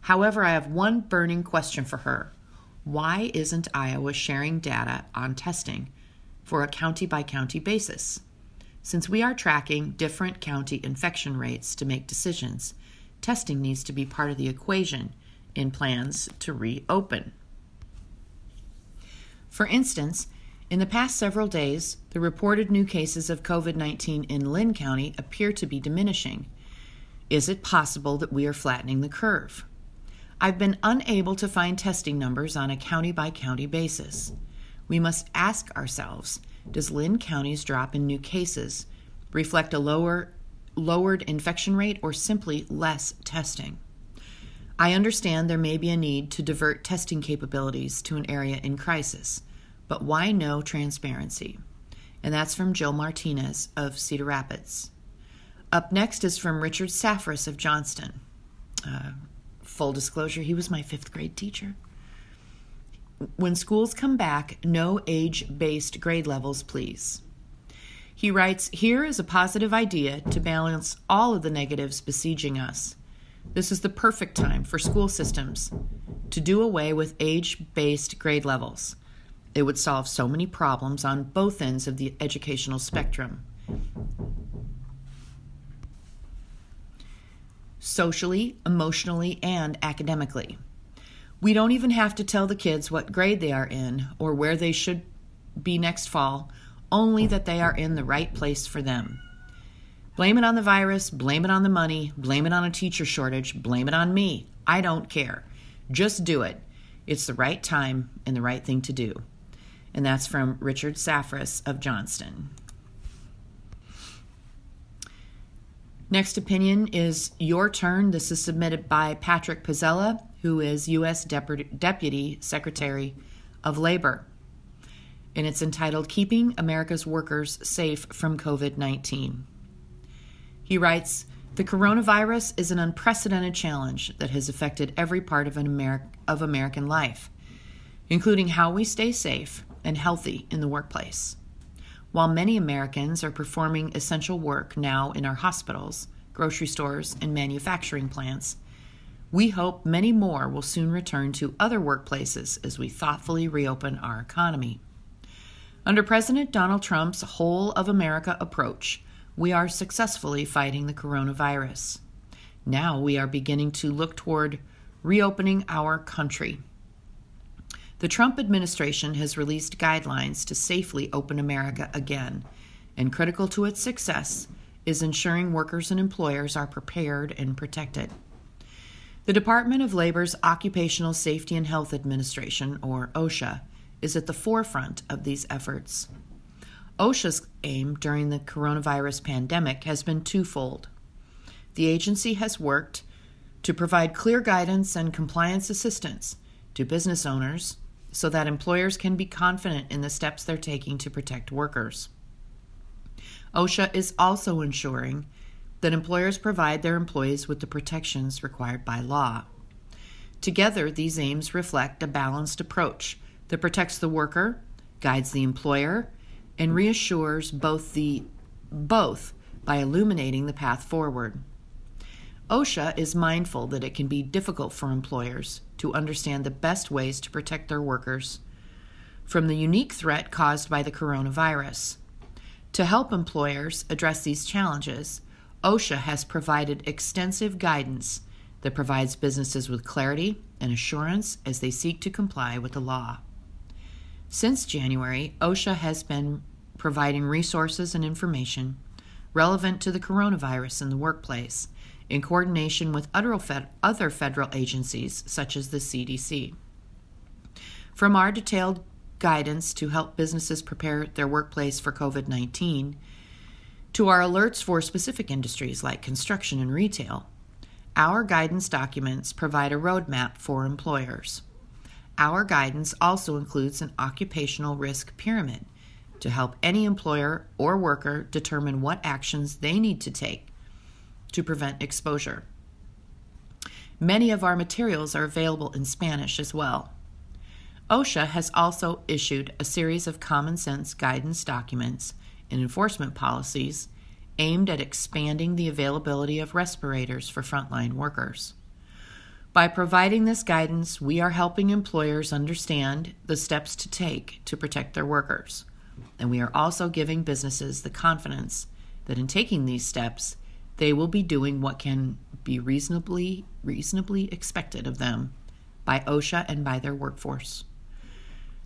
However, I have one burning question for her. Why isn't Iowa sharing data on testing for a county by county basis? Since we are tracking different county infection rates to make decisions, testing needs to be part of the equation in plans to reopen. For instance, in the past several days, the reported new cases of COVID 19 in Linn County appear to be diminishing. Is it possible that we are flattening the curve? I've been unable to find testing numbers on a county by county basis. We must ask ourselves Does Linn County's drop in new cases reflect a lower, lowered infection rate or simply less testing? I understand there may be a need to divert testing capabilities to an area in crisis. But why no transparency? And that's from Jill Martinez of Cedar Rapids. Up next is from Richard Safras of Johnston. Uh, full disclosure, he was my fifth grade teacher. When schools come back, no age based grade levels, please. He writes Here is a positive idea to balance all of the negatives besieging us. This is the perfect time for school systems to do away with age based grade levels. It would solve so many problems on both ends of the educational spectrum. Socially, emotionally, and academically. We don't even have to tell the kids what grade they are in or where they should be next fall, only that they are in the right place for them. Blame it on the virus, blame it on the money, blame it on a teacher shortage, blame it on me. I don't care. Just do it. It's the right time and the right thing to do and that's from Richard Safras of Johnston. Next opinion is Your Turn. This is submitted by Patrick Pizzella, who is U.S. Deputy Secretary of Labor. And it's entitled Keeping America's Workers Safe from COVID 19. He writes The coronavirus is an unprecedented challenge that has affected every part of, Ameri- of American life, including how we stay safe and healthy in the workplace. While many Americans are performing essential work now in our hospitals, grocery stores, and manufacturing plants, we hope many more will soon return to other workplaces as we thoughtfully reopen our economy. Under President Donald Trump's whole of America approach, we are successfully fighting the coronavirus. Now we are beginning to look toward reopening our country. The Trump administration has released guidelines to safely open America again, and critical to its success is ensuring workers and employers are prepared and protected. The Department of Labor's Occupational Safety and Health Administration, or OSHA, is at the forefront of these efforts. OSHA's aim during the coronavirus pandemic has been twofold. The agency has worked to provide clear guidance and compliance assistance to business owners so that employers can be confident in the steps they're taking to protect workers. OSHA is also ensuring that employers provide their employees with the protections required by law. Together, these aims reflect a balanced approach that protects the worker, guides the employer, and reassures both the both by illuminating the path forward. OSHA is mindful that it can be difficult for employers to understand the best ways to protect their workers from the unique threat caused by the coronavirus. To help employers address these challenges, OSHA has provided extensive guidance that provides businesses with clarity and assurance as they seek to comply with the law. Since January, OSHA has been providing resources and information relevant to the coronavirus in the workplace in coordination with other federal agencies such as the CDC. From our detailed guidance to help businesses prepare their workplace for COVID 19 to our alerts for specific industries like construction and retail, our guidance documents provide a roadmap for employers. Our guidance also includes an occupational risk pyramid to help any employer or worker determine what actions they need to take to prevent exposure. Many of our materials are available in Spanish as well. OSHA has also issued a series of common sense guidance documents and enforcement policies aimed at expanding the availability of respirators for frontline workers. By providing this guidance, we are helping employers understand the steps to take to protect their workers. And we are also giving businesses the confidence that in taking these steps, they will be doing what can be reasonably reasonably expected of them by OSHA and by their workforce.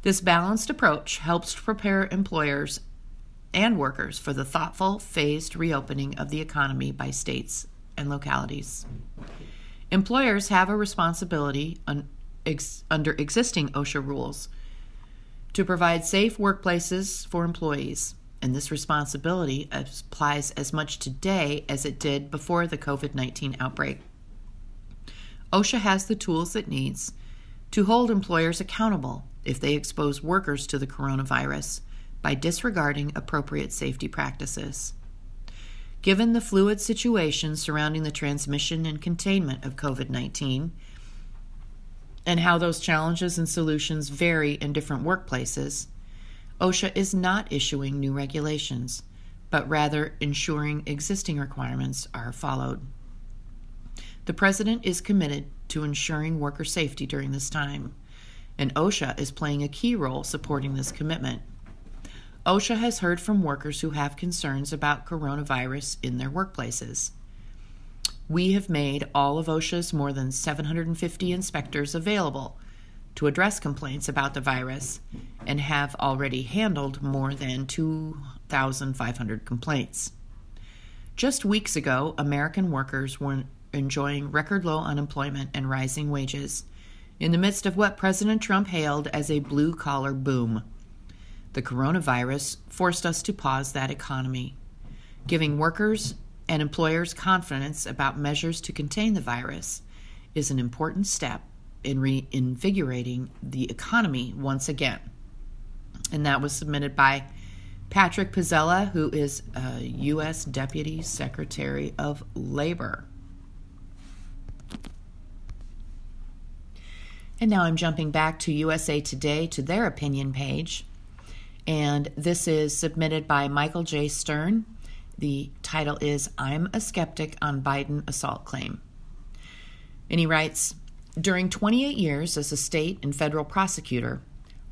This balanced approach helps prepare employers and workers for the thoughtful, phased reopening of the economy by states and localities. Employers have a responsibility un, ex, under existing OSHA rules to provide safe workplaces for employees, and this responsibility applies as much today as it did before the COVID 19 outbreak. OSHA has the tools it needs to hold employers accountable if they expose workers to the coronavirus by disregarding appropriate safety practices. Given the fluid situation surrounding the transmission and containment of COVID 19, and how those challenges and solutions vary in different workplaces, OSHA is not issuing new regulations, but rather ensuring existing requirements are followed. The President is committed to ensuring worker safety during this time, and OSHA is playing a key role supporting this commitment. OSHA has heard from workers who have concerns about coronavirus in their workplaces. We have made all of OSHA's more than 750 inspectors available to address complaints about the virus and have already handled more than 2,500 complaints. Just weeks ago, American workers were enjoying record low unemployment and rising wages in the midst of what President Trump hailed as a blue collar boom. The coronavirus forced us to pause that economy, giving workers and employers confidence about measures to contain the virus is an important step in reinvigorating the economy once again. And that was submitted by Patrick Pizzella, who is U.S. Deputy Secretary of Labor. And now I'm jumping back to USA Today to their opinion page. And this is submitted by Michael J. Stern. The title is I'm a Skeptic on Biden Assault Claim. And he writes During 28 years as a state and federal prosecutor,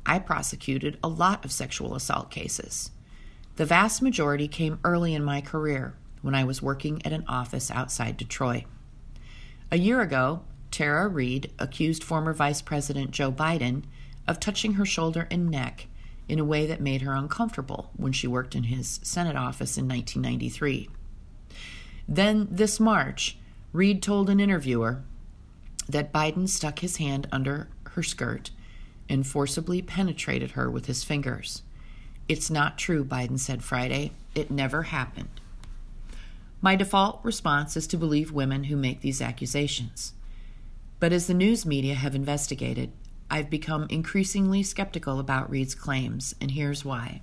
I prosecuted a lot of sexual assault cases. The vast majority came early in my career when I was working at an office outside Detroit. A year ago, Tara Reade accused former Vice President Joe Biden of touching her shoulder and neck in a way that made her uncomfortable when she worked in his Senate office in 1993. Then, this March, Reade told an interviewer that Biden stuck his hand under her skirt and forcibly penetrated her with his fingers. It's not true, Biden said Friday. It never happened. My default response is to believe women who make these accusations. But as the news media have investigated, I've become increasingly skeptical about Reade's claims, and here's why.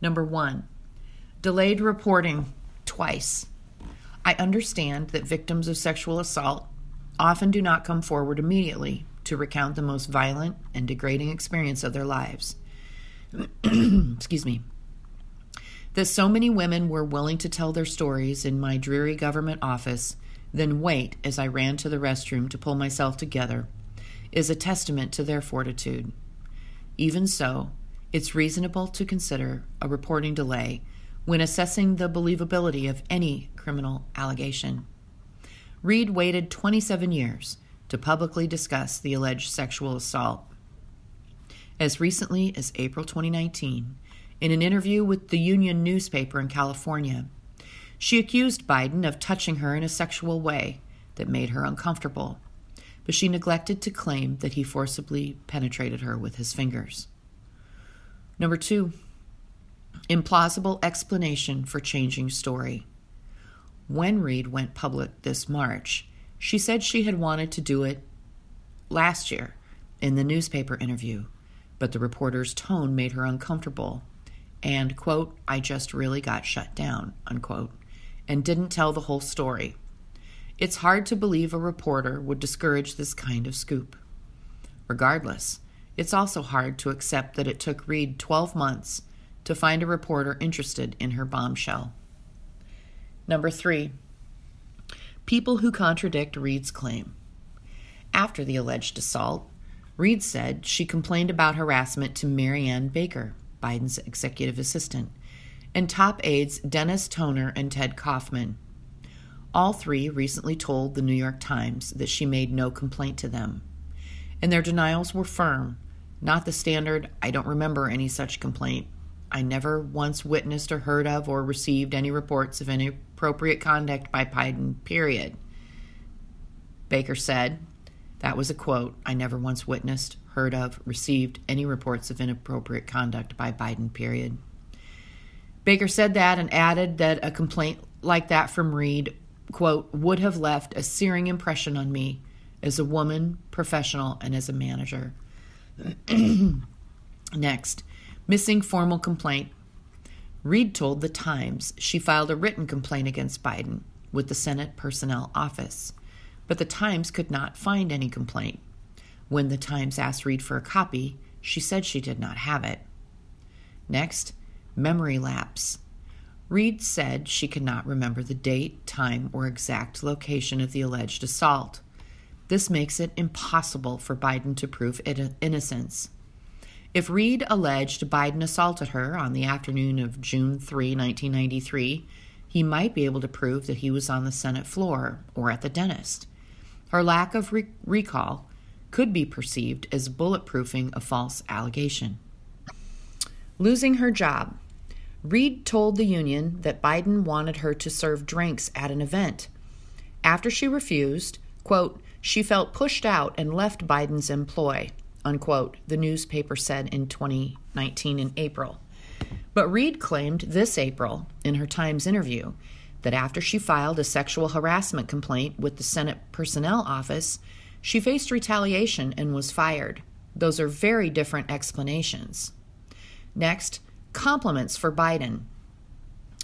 Number one, delayed reporting twice. I understand that victims of sexual assault often do not come forward immediately to recount the most violent and degrading experience of their lives. <clears throat> excuse me, that so many women were willing to tell their stories in my dreary government office, then wait as I ran to the restroom to pull myself together, is a testament to their fortitude. Even so, it's reasonable to consider a reporting delay when assessing the believability of any criminal allegation. Reade waited 27 years to publicly discuss the alleged sexual assault as recently as April 2019, in an interview with the Union newspaper in California, she accused Biden of touching her in a sexual way that made her uncomfortable, but she neglected to claim that he forcibly penetrated her with his fingers. Number two, implausible explanation for changing story. When Reade went public this March, she said she had wanted to do it last year in the newspaper interview but the reporter's tone made her uncomfortable and, quote, I just really got shut down, unquote, and didn't tell the whole story. It's hard to believe a reporter would discourage this kind of scoop. Regardless, it's also hard to accept that it took Reade 12 months to find a reporter interested in her bombshell. Number three, people who contradict Reade's claim. After the alleged assault, Reade said she complained about harassment to Marianne Baker, Biden's executive assistant, and top aides Dennis Toner and Ted Kaufman. All three recently told the New York Times that she made no complaint to them. And their denials were firm, not the standard, I don't remember any such complaint. I never once witnessed or heard of or received any reports of inappropriate conduct by Biden, period. Baker said, that was a quote I never once witnessed, heard of, received any reports of inappropriate conduct by Biden, period. Baker said that and added that a complaint like that from Reade, quote, would have left a searing impression on me as a woman, professional, and as a manager. <clears throat> Next, missing formal complaint. Reade told The Times she filed a written complaint against Biden with the Senate Personnel Office but the Times could not find any complaint. When the Times asked Reade for a copy, she said she did not have it. Next, memory lapse. Reade said she could not remember the date, time, or exact location of the alleged assault. This makes it impossible for Biden to prove innocence. If Reade alleged Biden assaulted her on the afternoon of June 3, 1993, he might be able to prove that he was on the Senate floor or at the dentist. Her lack of re- recall could be perceived as bulletproofing a false allegation. Losing her job. Reade told the union that Biden wanted her to serve drinks at an event. After she refused, quote, she felt pushed out and left Biden's employ, unquote, the newspaper said in 2019 in April. But Reade claimed this April, in her Times interview, that after she filed a sexual harassment complaint with the Senate Personnel Office, she faced retaliation and was fired. Those are very different explanations. Next, Compliments for Biden.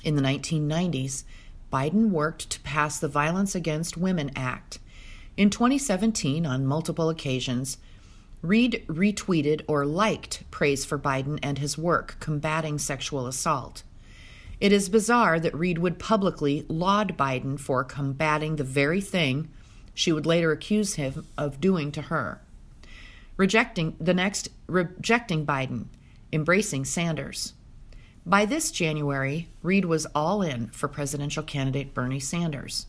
In the 1990s, Biden worked to pass the Violence Against Women Act. In 2017, on multiple occasions, Reade retweeted or liked praise for Biden and his work combating sexual assault. It is bizarre that Reade would publicly laud Biden for combating the very thing she would later accuse him of doing to her. Rejecting the next rejecting Biden, embracing Sanders. By this January, Reade was all in for presidential candidate Bernie Sanders.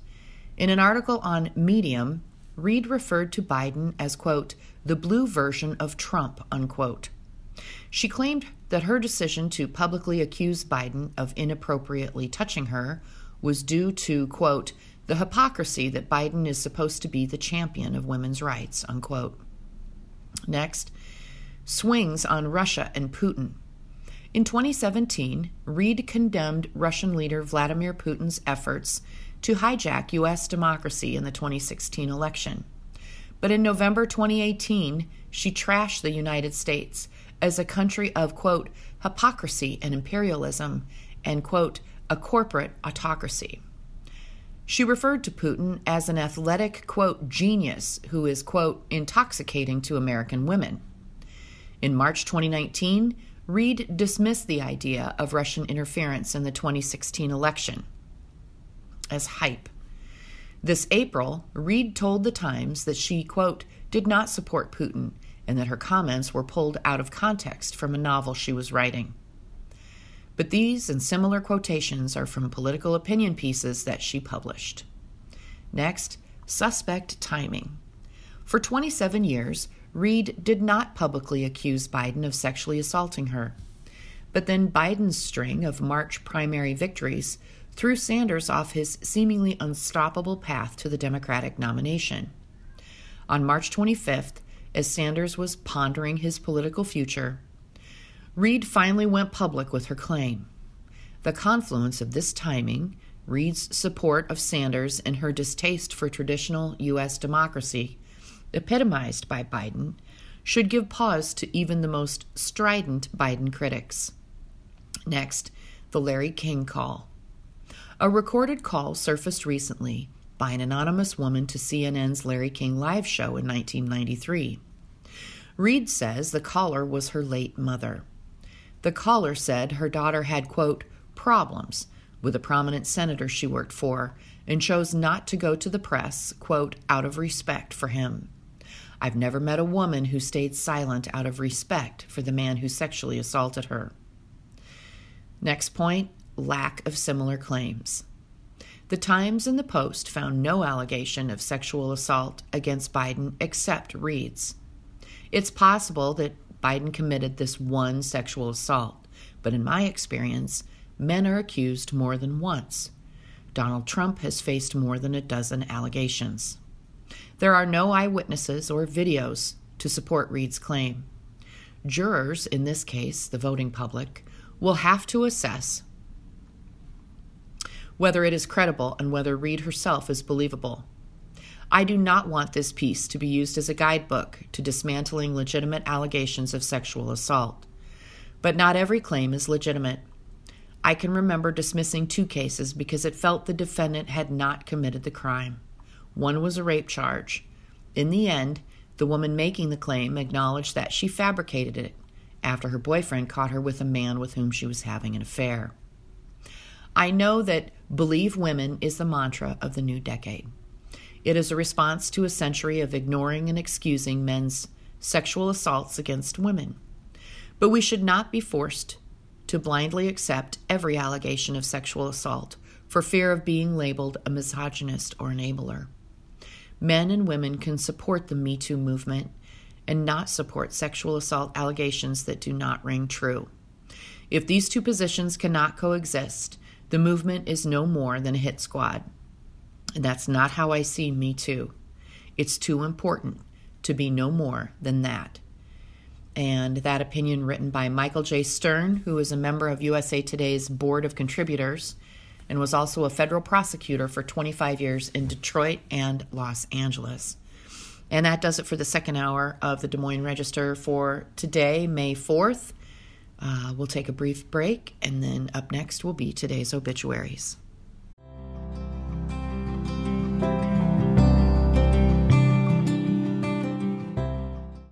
In an article on Medium, Reade referred to Biden as, quote, the blue version of Trump, unquote. She claimed that her decision to publicly accuse Biden of inappropriately touching her was due to, quote, the hypocrisy that Biden is supposed to be the champion of women's rights, unquote. Next, swings on Russia and Putin. In 2017, Reade condemned Russian leader Vladimir Putin's efforts to hijack U.S. democracy in the 2016 election. But in November 2018, she trashed the United States as a country of, quote, hypocrisy and imperialism, and, quote, a corporate autocracy. She referred to Putin as an athletic, quote, genius who is, quote, intoxicating to American women. In March 2019, Reade dismissed the idea of Russian interference in the 2016 election as hype. This April, Reade told The Times that she, quote, did not support Putin and that her comments were pulled out of context from a novel she was writing. But these and similar quotations are from political opinion pieces that she published. Next, suspect timing. For 27 years, Reade did not publicly accuse Biden of sexually assaulting her. But then Biden's string of March primary victories threw Sanders off his seemingly unstoppable path to the Democratic nomination. On March 25th, as Sanders was pondering his political future, Reade finally went public with her claim. The confluence of this timing, Reade's support of Sanders, and her distaste for traditional U.S. democracy, epitomized by Biden, should give pause to even the most strident Biden critics. Next, the Larry King call. A recorded call surfaced recently by an anonymous woman to CNN's Larry King live show in 1993. Reade says the caller was her late mother. The caller said her daughter had, quote, problems with a prominent senator she worked for and chose not to go to the press, quote, out of respect for him. I've never met a woman who stayed silent out of respect for the man who sexually assaulted her. Next point lack of similar claims. The Times and the Post found no allegation of sexual assault against Biden except Reade's. It's possible that Biden committed this one sexual assault, but in my experience, men are accused more than once. Donald Trump has faced more than a dozen allegations. There are no eyewitnesses or videos to support Reade's claim. Jurors, in this case, the voting public, will have to assess whether it is credible and whether Reade herself is believable. I do not want this piece to be used as a guidebook to dismantling legitimate allegations of sexual assault. But not every claim is legitimate. I can remember dismissing two cases because it felt the defendant had not committed the crime. One was a rape charge. In the end, the woman making the claim acknowledged that she fabricated it after her boyfriend caught her with a man with whom she was having an affair. I know that believe women is the mantra of the new decade. It is a response to a century of ignoring and excusing men's sexual assaults against women. But we should not be forced to blindly accept every allegation of sexual assault for fear of being labeled a misogynist or enabler. Men and women can support the Me Too movement and not support sexual assault allegations that do not ring true. If these two positions cannot coexist, the movement is no more than a hit squad. And that's not how I see Me Too. It's too important to be no more than that. And that opinion written by Michael J. Stern, who is a member of USA Today's Board of Contributors and was also a federal prosecutor for 25 years in Detroit and Los Angeles. And that does it for the second hour of the Des Moines Register for today, May 4th. Uh, we'll take a brief break, and then up next will be today's obituaries.